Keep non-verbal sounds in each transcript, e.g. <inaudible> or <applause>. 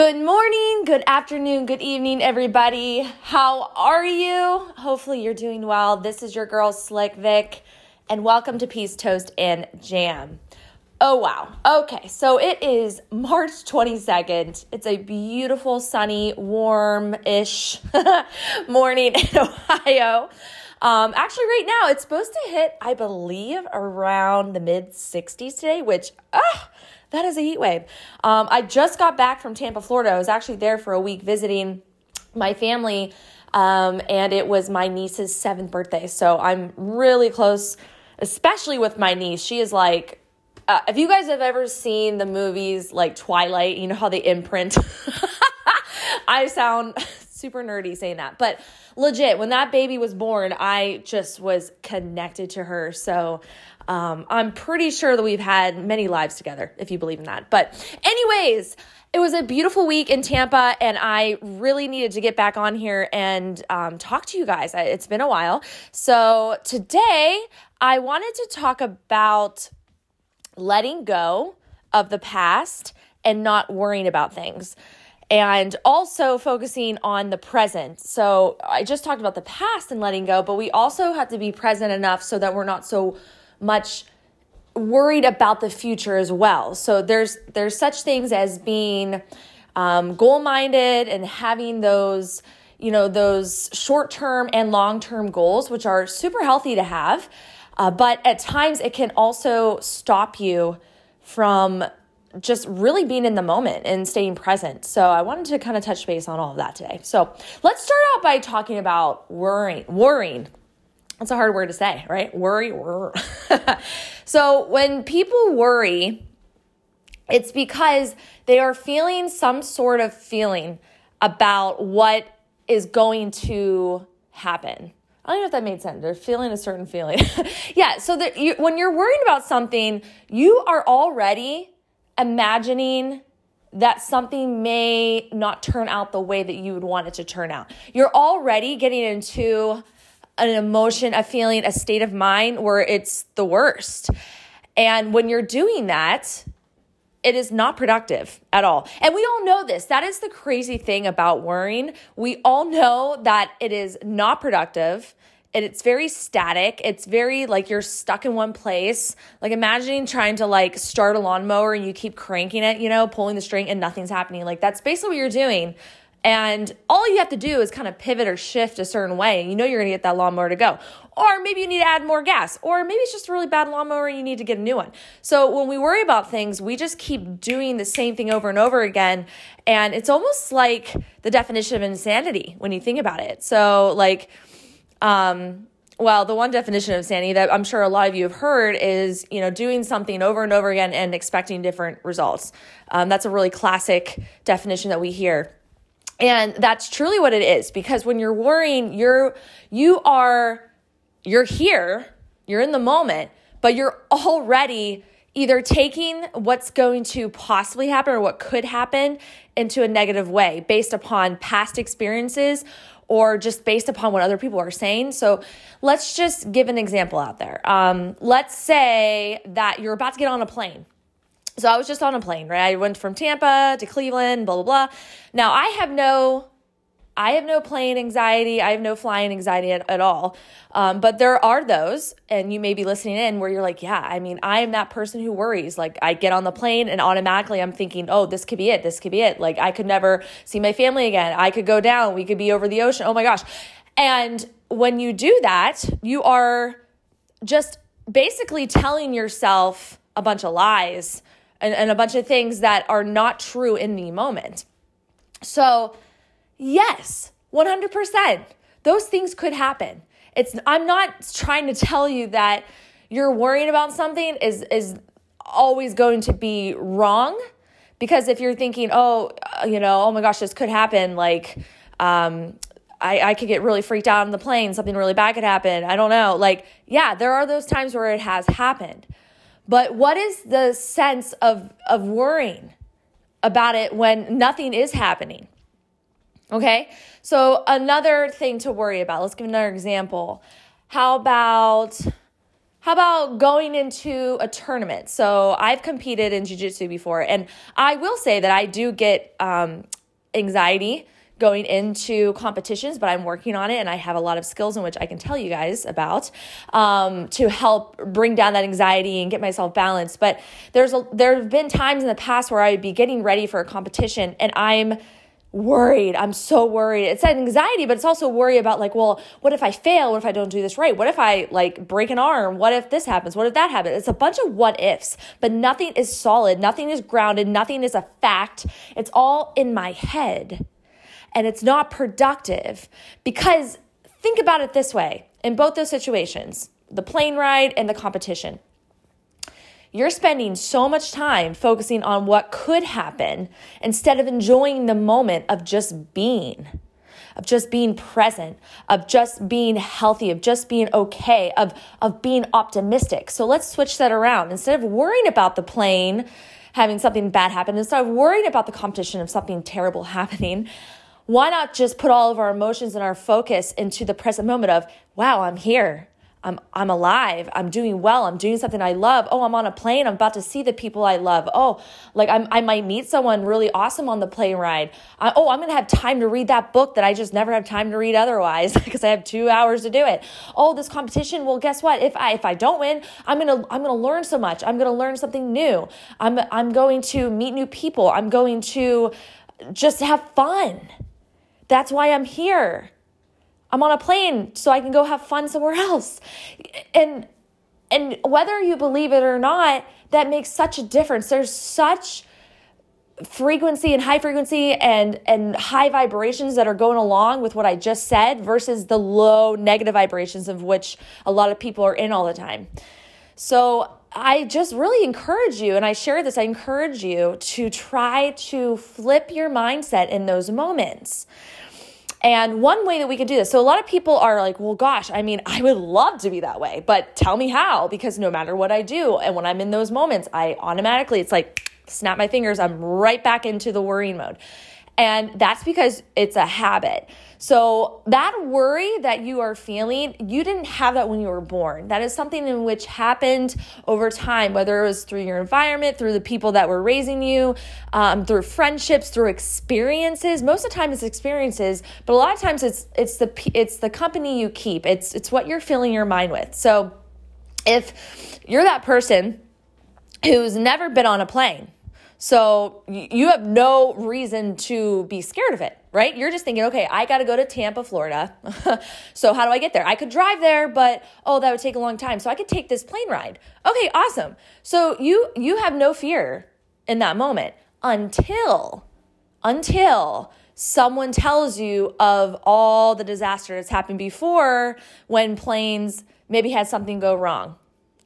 Good morning, good afternoon, good evening, everybody. How are you? Hopefully, you're doing well. This is your girl, Slick Vic, and welcome to Peace Toast and Jam. Oh, wow. Okay, so it is March 22nd. It's a beautiful, sunny, warm ish <laughs> morning in <laughs> Ohio. Um, actually, right now, it's supposed to hit, I believe, around the mid 60s today, which, ah, that is a heat wave. Um, I just got back from Tampa, Florida. I was actually there for a week visiting my family, um, and it was my niece's seventh birthday. So I'm really close, especially with my niece. She is like, uh, if you guys have ever seen the movies like Twilight, you know how they imprint. <laughs> I sound <laughs> super nerdy saying that, but legit, when that baby was born, I just was connected to her. So um, I'm pretty sure that we've had many lives together, if you believe in that. But, anyways, it was a beautiful week in Tampa, and I really needed to get back on here and um, talk to you guys. It's been a while. So, today I wanted to talk about letting go of the past and not worrying about things and also focusing on the present. So I just talked about the past and letting go, but we also have to be present enough so that we're not so much worried about the future as well. So there's there's such things as being um, goal minded and having those you know those short term and long term goals, which are super healthy to have. Uh, but at times it can also stop you from just really being in the moment and staying present. So I wanted to kind of touch base on all of that today. So let's start out by talking about worrying. Worrying. That's a hard word to say, right? Worry. Worry. <laughs> so when people worry, it's because they are feeling some sort of feeling about what is going to happen. I don't know if that made sense. They're feeling a certain feeling. <laughs> yeah. So that you, when you're worrying about something, you are already imagining that something may not turn out the way that you would want it to turn out. You're already getting into an emotion, a feeling, a state of mind where it's the worst. And when you're doing that, it is not productive at all. And we all know this. That is the crazy thing about worrying. We all know that it is not productive and it's very static. It's very like you're stuck in one place. Like imagining trying to like start a lawnmower and you keep cranking it, you know, pulling the string and nothing's happening. Like that's basically what you're doing. And all you have to do is kind of pivot or shift a certain way. And you know you're gonna get that lawnmower to go. Or maybe you need to add more gas. Or maybe it's just a really bad lawnmower and you need to get a new one. So when we worry about things, we just keep doing the same thing over and over again. And it's almost like the definition of insanity when you think about it. So, like, um, well, the one definition of insanity that I'm sure a lot of you have heard is, you know, doing something over and over again and expecting different results. Um, that's a really classic definition that we hear. And that's truly what it is because when you're worrying, you're you are you're here, you're in the moment, but you're already either taking what's going to possibly happen or what could happen into a negative way based upon past experiences or just based upon what other people are saying. So let's just give an example out there. Um, let's say that you're about to get on a plane. So I was just on a plane, right? I went from Tampa to Cleveland, blah, blah, blah. Now I have no I have no plane anxiety. I have no flying anxiety at, at all. Um, but there are those, and you may be listening in where you're like, yeah, I mean, I am that person who worries. Like, I get on the plane and automatically I'm thinking, oh, this could be it. This could be it. Like, I could never see my family again. I could go down. We could be over the ocean. Oh my gosh. And when you do that, you are just basically telling yourself a bunch of lies and, and a bunch of things that are not true in the moment. So, Yes, 100%. Those things could happen. It's I'm not trying to tell you that you're worrying about something is is always going to be wrong because if you're thinking, "Oh, uh, you know, oh my gosh, this could happen," like um I, I could get really freaked out on the plane, something really bad could happen. I don't know. Like, yeah, there are those times where it has happened. But what is the sense of of worrying about it when nothing is happening? Okay. So, another thing to worry about, let's give another example. How about How about going into a tournament? So I've competed in jiu-jitsu before, and I will say that I do get um, anxiety going into competitions, but I'm working on it and I have a lot of skills in which I can tell you guys about um, to help bring down that anxiety and get myself balanced. But there's a, there have been times in the past where I'd be getting ready for a competition and I'm worried. I'm so worried. It's anxiety, but it's also worry about like, well, what if I fail? What if I don't do this right? What if I like break an arm? What if this happens? What if that happens? It's a bunch of what ifs, but nothing is solid. Nothing is grounded. Nothing is a fact. It's all in my head and it's not productive because think about it this way in both those situations, the plane ride and the competition you're spending so much time focusing on what could happen instead of enjoying the moment of just being, of just being present, of just being healthy, of just being okay, of, of being optimistic. So let's switch that around. Instead of worrying about the plane having something bad happen, instead of worrying about the competition of something terrible <laughs> happening, why not just put all of our emotions and our focus into the present moment of, wow, I'm here. I'm I'm alive. I'm doing well. I'm doing something I love. Oh, I'm on a plane. I'm about to see the people I love. Oh, like I'm, I might meet someone really awesome on the plane ride. I, oh, I'm going to have time to read that book that I just never have time to read otherwise <laughs> because I have 2 hours to do it. Oh, this competition, well guess what? If I if I don't win, I'm going to I'm going to learn so much. I'm going to learn something new. I'm I'm going to meet new people. I'm going to just have fun. That's why I'm here. I'm on a plane so I can go have fun somewhere else. And and whether you believe it or not, that makes such a difference. There's such frequency and high frequency and and high vibrations that are going along with what I just said versus the low negative vibrations of which a lot of people are in all the time. So I just really encourage you, and I share this, I encourage you to try to flip your mindset in those moments. And one way that we can do this, so a lot of people are like, well, gosh, I mean, I would love to be that way, but tell me how, because no matter what I do, and when I'm in those moments, I automatically, it's like, snap my fingers, I'm right back into the worrying mode. And that's because it's a habit. So, that worry that you are feeling, you didn't have that when you were born. That is something in which happened over time, whether it was through your environment, through the people that were raising you, um, through friendships, through experiences. Most of the time, it's experiences, but a lot of times it's it's the it's the company you keep. It's it's what you're filling your mind with. So, if you're that person who's never been on a plane so you have no reason to be scared of it, right? You're just thinking, okay, I got to go to Tampa, Florida. <laughs> so how do I get there? I could drive there, but oh, that would take a long time. So I could take this plane ride. Okay, awesome. So you you have no fear in that moment until until someone tells you of all the disaster that's happened before when planes maybe had something go wrong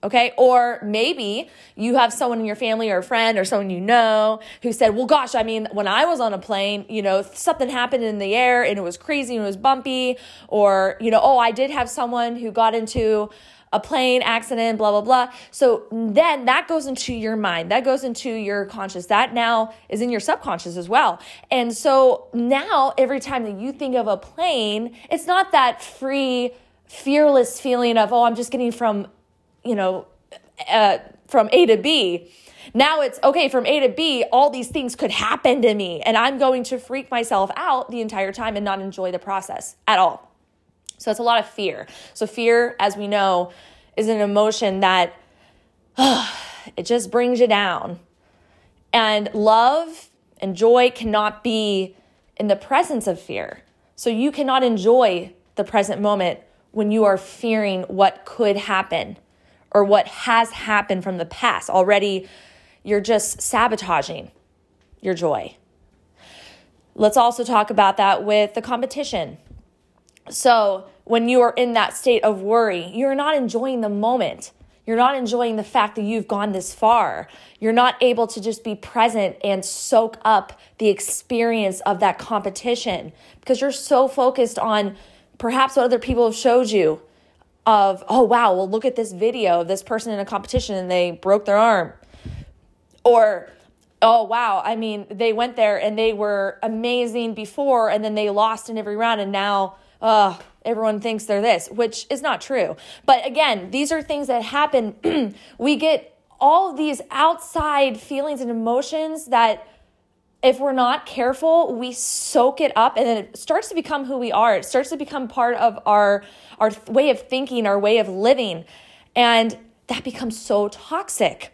Okay. Or maybe you have someone in your family or a friend or someone you know who said, well, gosh, I mean, when I was on a plane, you know, something happened in the air and it was crazy and it was bumpy. Or, you know, oh, I did have someone who got into a plane accident, blah, blah, blah. So then that goes into your mind, that goes into your conscious, that now is in your subconscious as well. And so now every time that you think of a plane, it's not that free, fearless feeling of, oh, I'm just getting from you know, uh, from A to B. Now it's okay, from A to B, all these things could happen to me, and I'm going to freak myself out the entire time and not enjoy the process at all. So it's a lot of fear. So, fear, as we know, is an emotion that <sighs> it just brings you down. And love and joy cannot be in the presence of fear. So, you cannot enjoy the present moment when you are fearing what could happen or what has happened from the past. Already, you're just sabotaging your joy. Let's also talk about that with the competition. So, when you are in that state of worry, you're not enjoying the moment. You're not enjoying the fact that you've gone this far. You're not able to just be present and soak up the experience of that competition because you're so focused on perhaps what other people have showed you of, oh, wow, well, look at this video of this person in a competition and they broke their arm. Or, oh, wow, I mean, they went there and they were amazing before and then they lost in every round and now, uh, everyone thinks they're this, which is not true. But again, these are things that happen. <clears throat> we get all these outside feelings and emotions that if we're not careful, we soak it up and then it starts to become who we are. It starts to become part of our our way of thinking, our way of living. And that becomes so toxic.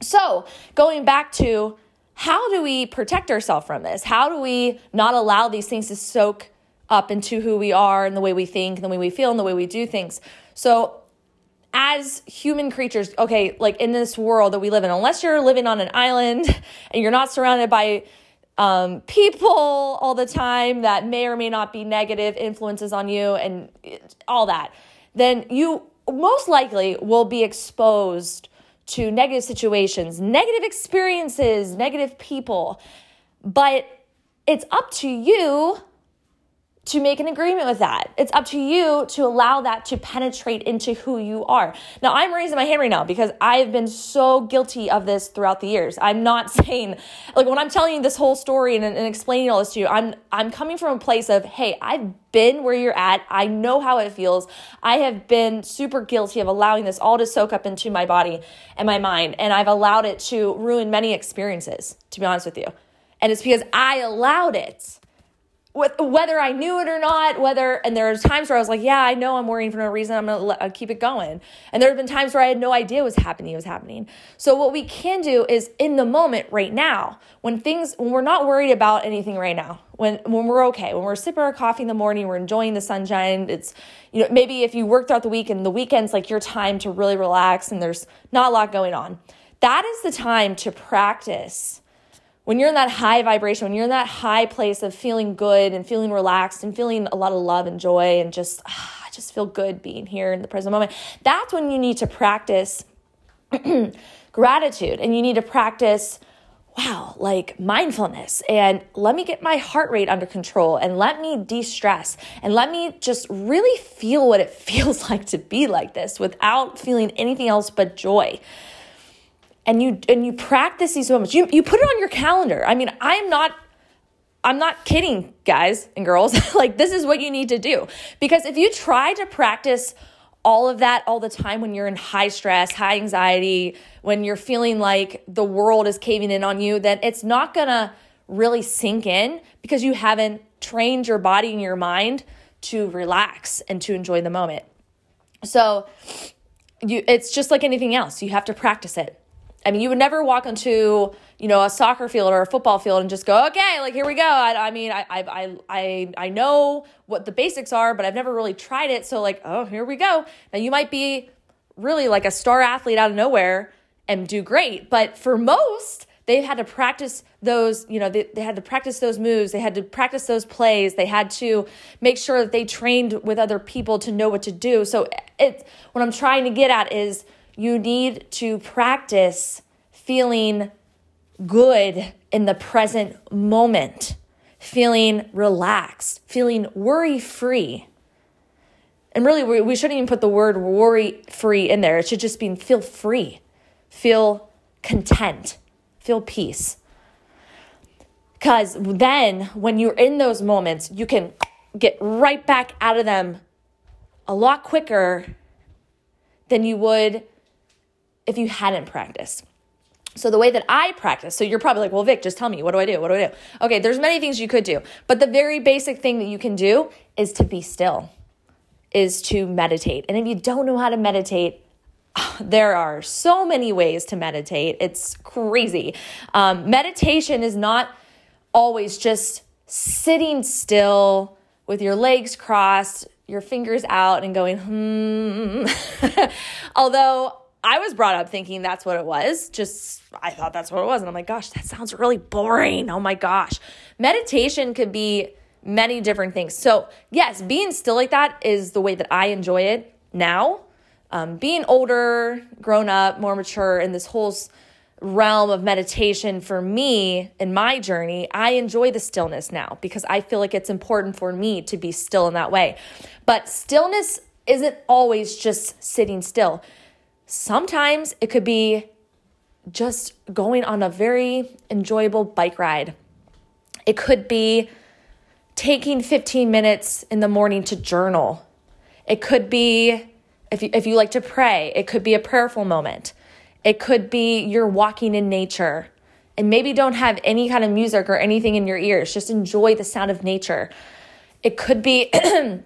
So, going back to how do we protect ourselves from this? How do we not allow these things to soak up into who we are and the way we think and the way we feel and the way we do things? So, as human creatures, okay, like in this world that we live in, unless you're living on an island <laughs> and you're not surrounded by um, people all the time that may or may not be negative influences on you and all that, then you most likely will be exposed to negative situations, negative experiences, negative people. But it's up to you to make an agreement with that. It's up to you to allow that to penetrate into who you are. Now, I'm raising my hand right now because I've been so guilty of this throughout the years. I'm not <laughs> saying, like, when I'm telling you this whole story and, and explaining all this to you, I'm, I'm coming from a place of, hey, I've been where you're at. I know how it feels. I have been super guilty of allowing this all to soak up into my body and my mind. And I've allowed it to ruin many experiences, to be honest with you. And it's because I allowed it whether I knew it or not, whether, and there was times where I was like, yeah, I know I'm worrying for no reason. I'm going to uh, keep it going. And there have been times where I had no idea what was happening, it was happening. So what we can do is in the moment right now, when things, when we're not worried about anything right now, when, when we're okay, when we're sipping our coffee in the morning, we're enjoying the sunshine. It's, you know, maybe if you work throughout the week and the weekend's like your time to really relax and there's not a lot going on. That is the time to practice when you're in that high vibration, when you're in that high place of feeling good and feeling relaxed and feeling a lot of love and joy and just, ah, I just feel good being here in the present moment, that's when you need to practice <clears throat> gratitude. And you need to practice, wow, like mindfulness. And let me get my heart rate under control and let me de stress and let me just really feel what it <laughs> feels like to be like this without feeling anything else but joy and you and you practice these moments. You you put it on your calendar. I mean, I'm not I'm not kidding, guys and girls. <laughs> like this is what you need to do. Because if you try to practice all of that all the time when you're in high stress, high anxiety, when you're feeling like the world is caving in on you, then it's not going to really sink in because you haven't trained your body and your mind to relax and to enjoy the moment. So, you it's just like anything else. You have to practice it. I mean, you would never walk onto, you know, a soccer field or a football field and just go, okay, like here we go. I, I mean, I, I, I, I know what the basics are, but I've never really tried it. So like, oh, here we go. Now you might be really like a star athlete out of nowhere and do great. But for most, they've had to practice those, you know, they, they had to practice those moves. They had to practice those plays. They had to make sure that they trained with other people to know what to do. So it's what I'm trying to get at is, you need to practice feeling good in the present moment, feeling relaxed, feeling worry free. And really, we shouldn't even put the word worry free in there. It should just be feel free, feel content, feel peace. Because then, when you're in those moments, you can get right back out of them a lot quicker than you would if you hadn't practiced. So the way that I practice, so you're probably like, well, Vic, just tell me, what do I do? What do I do? Okay, there's many things you could do, but the very basic thing that you can do is to be still, is to meditate. And if you don't know how to meditate, <sighs> there are so many ways to meditate. It's crazy. Um, meditation is not always just sitting still with your legs crossed, your fingers out, and going, hmm. <laughs> Although I was brought up thinking that's what it was. Just, I thought that's what it was. And I'm like, gosh, that sounds really boring. Oh my gosh. Meditation could be many different things. So, yes, being still like that is the way that I enjoy it now. Um, being older, grown up, more mature in this whole realm of meditation for me in my journey, I enjoy the stillness now because I feel like it's important for me to be still in that way. But stillness isn't always just sitting still. Sometimes it could be just going on a very enjoyable bike ride. It could be taking 15 minutes in the morning to journal. It could be, if you, if you like to pray, it could be a prayerful moment. It could be you're walking in nature and maybe don't have any kind of music or anything in your ears. Just enjoy the sound of nature. It could be <clears throat>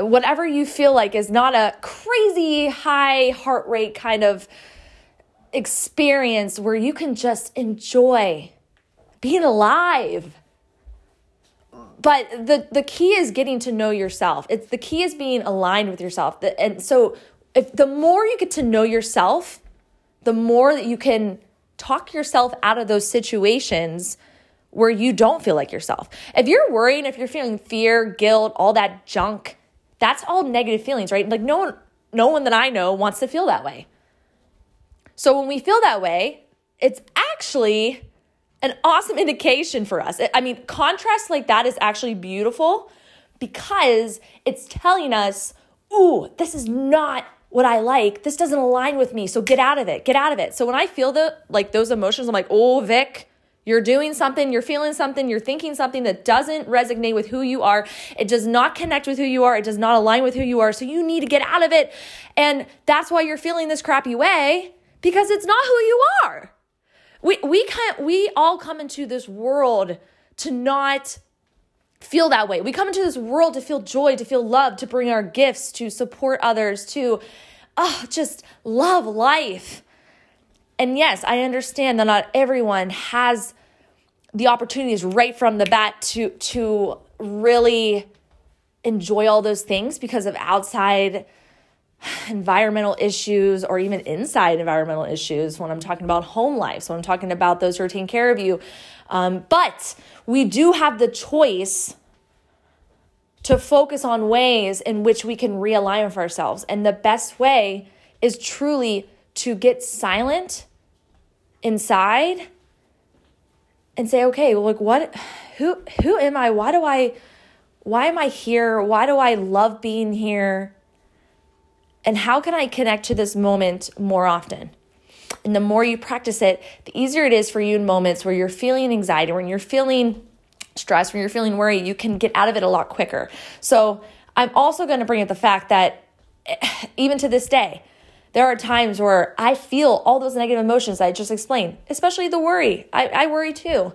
whatever you feel like is not a crazy high heart rate kind of experience where you can just enjoy being alive. But the the key is getting to know yourself. It's the key is being aligned with yourself. And so if the more you get to know yourself, the more that you can talk yourself out of those situations where you don't feel like yourself. If you're worrying, if you're feeling fear, guilt, all that junk, that's all negative feelings, right? Like no one no one that I know wants to feel that way. So when we feel that way, it's actually an awesome indication for us. I mean, contrast like that is actually beautiful because it's telling us, ooh, this is not what I like. This doesn't align with me. So get out of it. Get out of it. So when I feel the like those emotions, I'm like, oh, Vic, you're doing something, you're feeling something, you're thinking something that doesn't resonate with who you are. It does not connect with who you are. It does not align with who you are. So you need to get out of it. And that's why you're feeling this crappy way because it's not who you are. We we can't we all come into this world to not feel that way. We come into this world to feel joy, to feel love, to bring our gifts, to support others, to oh, just love life. And yes, I understand that not everyone has the opportunities right from the bat to to really enjoy all those things because of outside environmental issues or even inside environmental issues when I'm talking about home life. So I'm talking about those who are taking care of you. Um, but we do have the choice to focus on ways in which we can realign with ourselves. And the best way is truly to get silent inside and say, okay, like what who who am I? Why do I why am I here? Why do I love being here? And how can I connect to this moment more often? And the more you practice it, the easier it is for you in moments where you're feeling anxiety, when you're feeling stress, when you're feeling worry, you can get out of it a lot quicker. So, I'm also going to bring up the fact that eh, even to this day, there are times where I feel all those negative emotions I just explained, especially the worry. I, I worry too.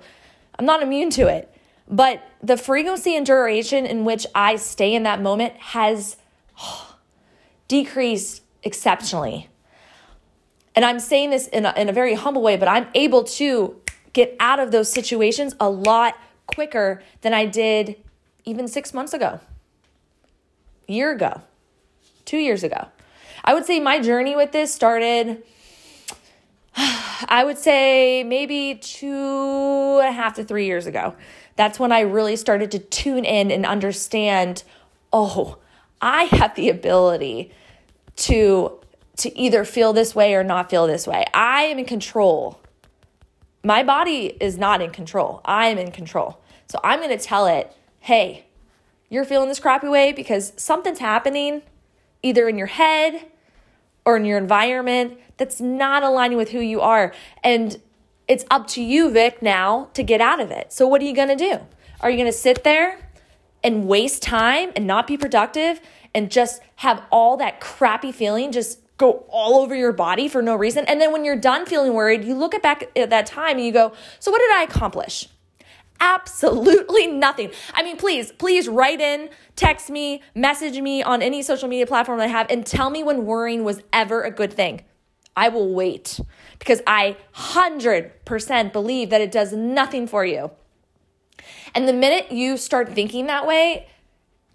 I'm not immune to it. But the frequency and duration in which I stay in that moment has oh, <sighs> decreased exceptionally. And I'm saying this in a, in a very humble way, but I'm able to get out of those situations a lot quicker than I did even six months ago, a year ago, two years ago. I would say my journey with this started, <sighs> I would say maybe two and a half to three years ago. That's when I really started to tune in and understand oh, I have the ability to to either feel this way or not feel this way. I am in control. My body is not in control. I am in control. So I'm going to tell it, "Hey, you're feeling this crappy way because something's happening either in your head or in your environment that's not aligning with who you are. And it's up to you, Vic, now to get out of it. So, what are you going to do? Are you going to sit there and waste time and not be productive and just have all that crappy feeling just go all over your body for no reason. And then when you're done feeling worried, you look at back at that time and you go, So what did I accomplish? Absolutely nothing. I mean, please, please write in, text me, message me on any social media platform I have, and tell me when worrying was ever a good thing. I will wait because I 100% believe that it does nothing for you. And the minute you start thinking that way,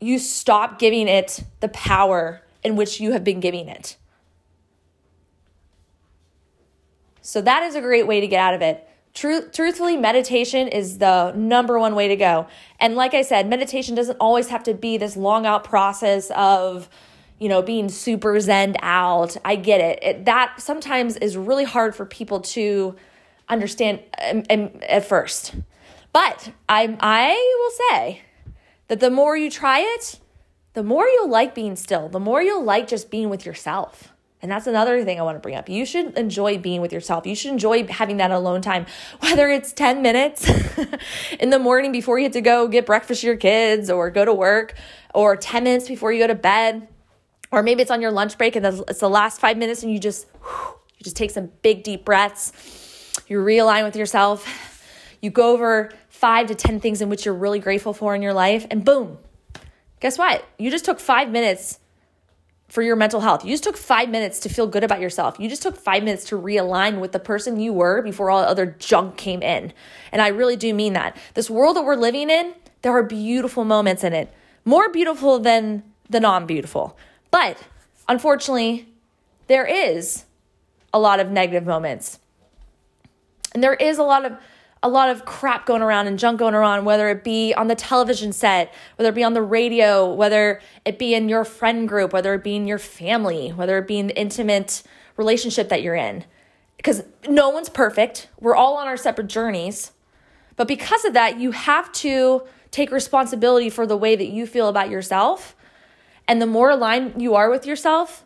you stop giving it the power in which you have been giving it. So, that is a great way to get out of it. Truth, truthfully, meditation is the number one way to go. And like I said, meditation doesn't always have to be this long out process of, you know, being super zened out. I get it. it that sometimes is really hard for people to understand um, um, at first. But I, I will say that the more you try it, the more you'll like being still, the more you'll like just being with yourself. And that's another thing I want to bring up. You should enjoy being with yourself. You should enjoy having that alone time, <laughs> whether it's 10 minutes <laughs> in the morning before you have to go get breakfast for your kids or go to work, or 10 minutes before you go to bed, or maybe it's on your lunch break and it's the last five minutes and you just, <sighs> you just take some big deep breaths. You realign with yourself. You go over five to 10 things in which you're really grateful for in your life, and boom, guess what? You just took five minutes for your mental health. You just took five minutes to feel good about yourself. You just took five minutes to realign with the person you were before all the other junk came in. And I really do mean that. This world that we're living in, there are beautiful moments in it, more beautiful than the non beautiful. But unfortunately, there is a lot of negative moments. And there is a lot of a lot of crap going around and junk going around, whether it be on the television set, whether it be on the radio, whether it be in your friend group, whether it be in your family, whether it be in the intimate relationship that you're in. Because no one's perfect. We're all on our separate journeys. But because of that, you have to take responsibility for the way that you feel about yourself. And the more aligned you are with yourself,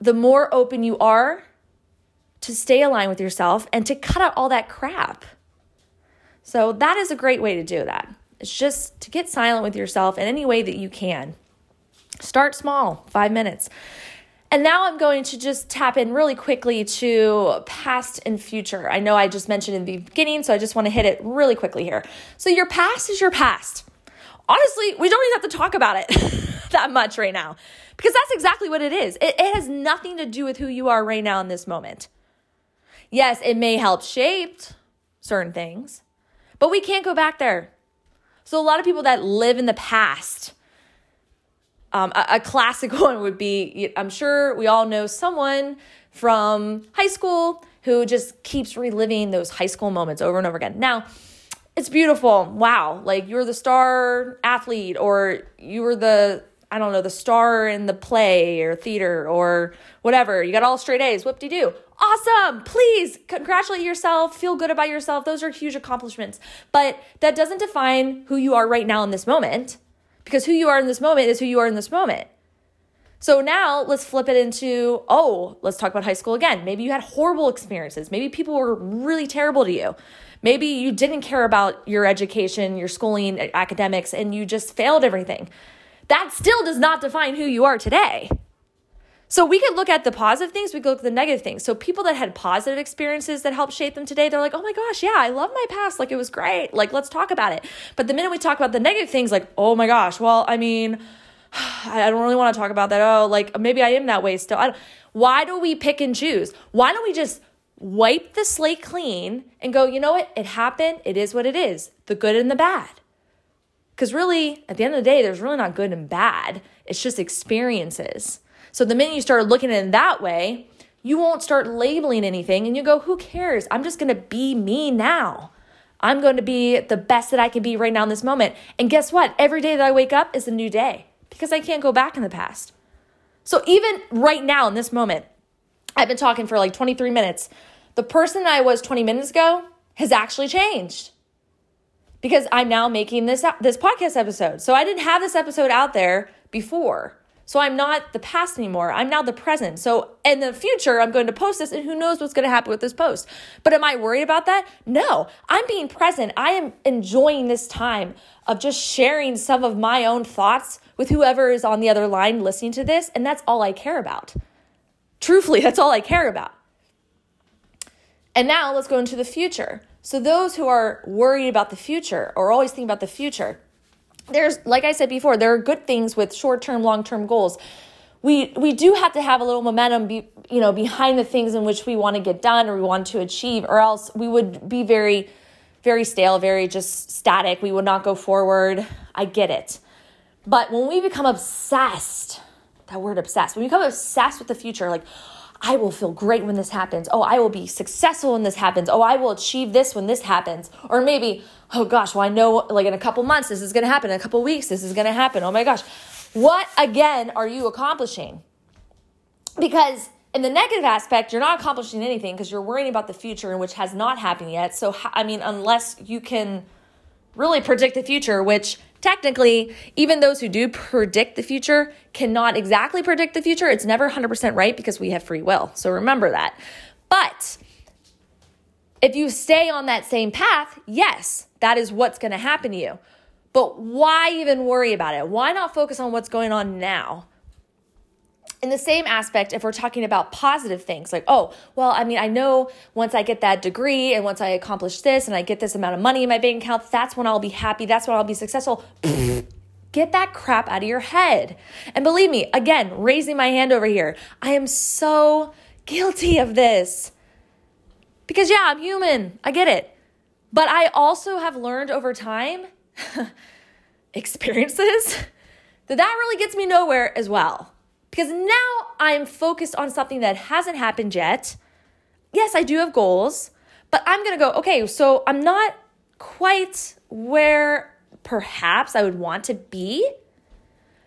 the more open you are to stay aligned with yourself and to cut out all that crap. So, that is a great way to do that. It's just to get silent with yourself in any way that you can. Start small, five minutes. And now I'm going to just tap in really quickly to past and future. I know I just mentioned in the beginning, so I just want to hit it really quickly here. So, your past is your past. Honestly, we don't even have to talk about it <laughs> that much right now because that's exactly what it is. It, it has nothing to do with who you are right now in this moment. Yes, it may help shape certain things, but we can't go back there. So, a lot of people that live in the past, um, a, a classic <laughs> one would be I'm sure we all know someone from high school who just keeps reliving those high school moments over and over again. Now, it's beautiful. Wow. Like you're the star athlete or you were the I don't know, the star in the play or theater or whatever. You got all straight A's. Whoop de doo. Awesome. Please congratulate yourself. Feel good about yourself. Those are huge accomplishments. But that doesn't define who you are right now in this moment because who you are in this moment is who you are in this moment. So now let's flip it into oh, let's talk about high school again. Maybe you had horrible experiences. Maybe people were really terrible to you. Maybe you didn't care about your education, your schooling, academics, and you just failed everything that still does not define who you are today. So we could look at the positive things, we could look at the negative things. So people that had positive experiences that helped shape them today, they're like, oh my gosh, yeah, I love my past. Like it was great. Like let's talk about it. But the minute we talk about the negative things, like, oh my gosh, well, I mean, <sighs> I don't really want to talk about that. Oh, like maybe I am that way still. Why do we pick and choose? Why don't we just wipe the slate clean and go, you know what? It happened. It is what it is the good and the bad. Because really, at the end of the day, there's really not good and bad. It's just experiences. So the minute you start looking at it that way, you won't start labeling anything and you go, who cares? I'm just to be me now. I'm going to be the best that I can be right now in this moment. And guess what? Every day that I wake up is a new day because I can't go back in the past. So even right now in this moment, I've been talking for like 23 minutes. The person I was 20 minutes ago has actually changed because I'm now making this this podcast episode. So I didn't have this episode out there before. So I'm not the past anymore. I'm now the present. So in the future, I'm going to post this and who knows what's going to happen with this post. But am I worried about that? No. I'm being present. I am enjoying this time of just sharing some of my own thoughts with whoever is on the other line listening to this, and that's all I care about. Truthfully, <laughs> that's all I care about. And now let's go into the future. So, those who are worried about the future or always thinking about the future, there's, like I said before, there are good things with short term, long term goals. We, we do have to have a little momentum be, you know behind the things in which we want to get done or we want to achieve or else we would be very very stale very just static. We would not go forward. I get it. But when we become obsessed that word obsessed when we become obsessed with the future like I will feel great when this happens. Oh, I will be successful when this happens. Oh, I will achieve this when this happens. Or maybe, oh gosh, well, I know like in a couple months this is to happen. In a couple weeks this is to happen. Oh my gosh. What again are you accomplishing? Because in the negative aspect, you're not accomplishing anything because you're worrying about the future in which has not happened yet. So, I mean, unless you can really predict the future, which technically, even those who do predict the future cannot exactly predict the future. It's never 100% right because we have free will. So remember that. But if you stay on that same path, yes, that is what's going to happen to you. But why even worry about it? Why not focus on what's going on now? In the same aspect, if we're talking about positive things, like, oh, well, I mean, I know once I get that degree and once I accomplish this and I get this amount of money in my bank account, that's when I'll be happy. That's when I'll be successful. <sniffs> get that crap out of your head. And believe me, again, raising my hand over here, I am so guilty of this. Because, yeah, I'm human. I get it. But I also have learned over time, <laughs> experiences, <laughs> that that really gets me nowhere as well. Because now I'm focused on something that hasn't happened yet. Yes, I do have goals, but I'm going to go, okay, so I'm not quite where perhaps I would want to be,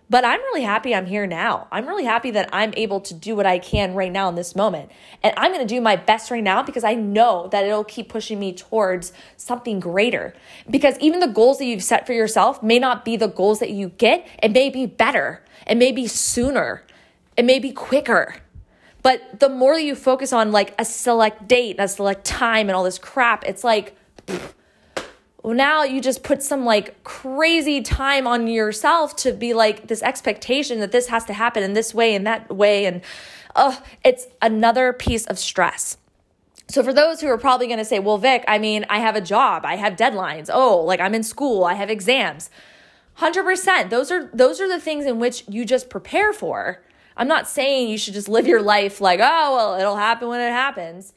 but I'm really happy I'm here now. I'm really happy that I'm able to do what I can right now in this moment. And I'm going to do my best right now because I know that it'll keep pushing me towards something greater. Because even the goals that you've set for yourself may not be the goals that you get, it may be better, it may be sooner. It may be quicker. But the more you focus on like a select date, a select time, and all this crap, it's like, well, now you just put some like crazy time on yourself to be like this expectation that this has to happen in this way and that way. And uh, it's another piece of stress. So for those who are probably going to say, well, Vic, I mean, I have a job, I have deadlines. Oh, like I'm in school, I have exams. 100%. Those are those are the things in which you just prepare for. I'm not saying you should just live your life like, oh, well, it'll happen when it happens.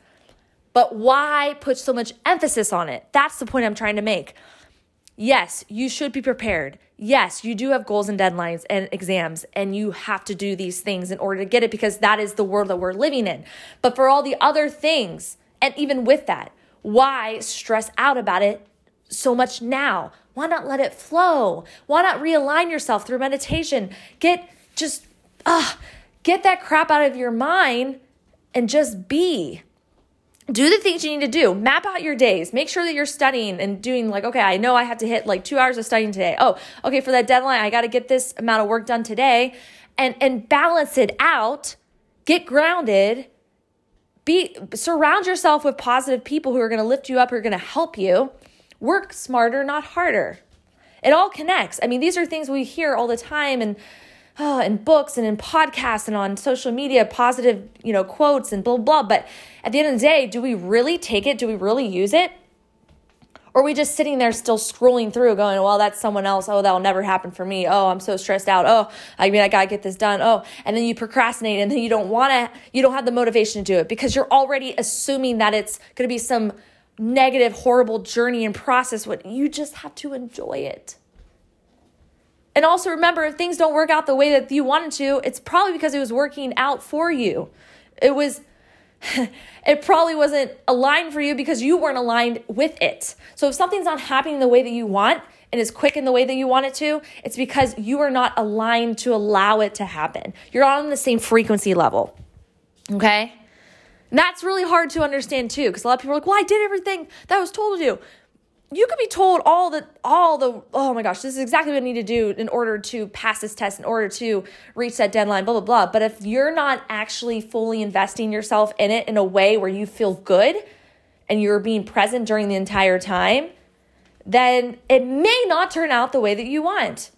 But why put so much emphasis on it? That's the point I'm trying to make. Yes, you should be prepared. Yes, you do have goals and deadlines and exams, and you have to do these things in order to get it because that is the world that we're living in. But for all the other things, and even with that, why stress out about it so much now? Why not let it flow? Why not realign yourself through meditation? Get just ah, get that crap out of your mind and just be. Do the things you need to do. Map out your days. Make sure that you're studying and doing like, okay, I know I have to hit like two hours of studying today. Oh, okay, for that deadline, I got to get this amount of work done today and, and balance it out. Get grounded. Be surround yourself with positive people who are going to lift you up, who are going to help you. Work smarter, not harder. It all connects. I mean, these are things we hear all the time and oh, <sighs> in books and in podcasts and on social media, positive, you know, quotes and blah, blah. But at the end of the day, do we really take it? Do we really use it? Or are we just sitting there still scrolling through going, well, that's someone else. Oh, that'll never happen for me. Oh, I'm so stressed out. Oh, I mean, I got to get this done. Oh, and then you procrastinate and then you don't want to, you don't have the motivation to do it because you're already assuming that it's to be some negative, horrible journey and process. What you just have to enjoy it. And also remember, if things don't work out the way that you wanted to, it's probably because it was working out for you. It was, <laughs> it probably wasn't aligned for you because you weren't aligned with it. So if something's not happening the way that you want and is quick in the way that you want it to, it's because you are not aligned to allow it to happen. You're not on the same frequency level. Okay? And that's really hard to understand too, because a lot of people are like, well, I did everything that I was told to do you could be told all the all the oh my gosh this is exactly what i need to do in order to pass this test in order to reach that deadline blah blah blah. But if you're not actually fully investing yourself in it in a way where you feel good and you're being present during the entire time then it may not turn out the way that you want.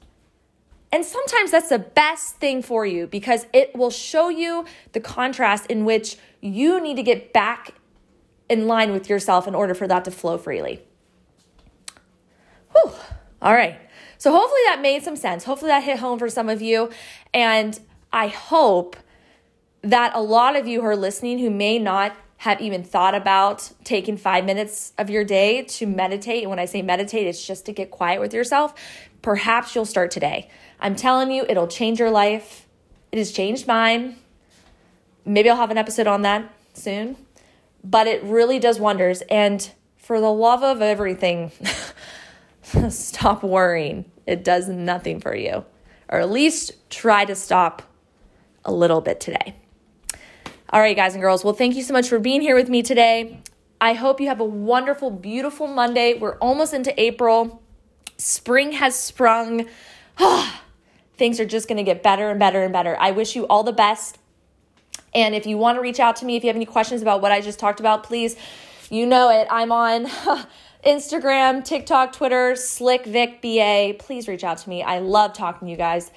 And sometimes that's the best thing for you because it will show you the contrast in which you need to get back in line with yourself in order for that to flow freely Whew. All right. So hopefully that made some sense. Hopefully that hit home for some of you. And I hope that a lot of you who are listening who may not have even thought about taking five minutes of your day to meditate. And when I say meditate, it's just to get quiet with yourself. Perhaps you'll start today. I'm telling you, it'll change your life. It has changed mine. Maybe I'll have an episode on that soon. But it really does wonders. And for the love of everything, <laughs> <laughs> stop worrying. It does nothing for you. Or at least try to stop a little bit today. All right, guys and girls. Well, thank you so much for being here with me today. I hope you have a wonderful, beautiful Monday. We're almost into April. Spring has sprung. <sighs> Things are just going to get better and better and better. I wish you all the best. And if you want to reach out to me, if you have any questions about what I just talked about, please, you know it. I'm on <laughs> Instagram, TikTok, Twitter, Slick Vic BA. Please reach out to me. I love talking to you guys.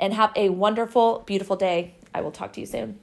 And have a wonderful, beautiful day. I will talk to you soon.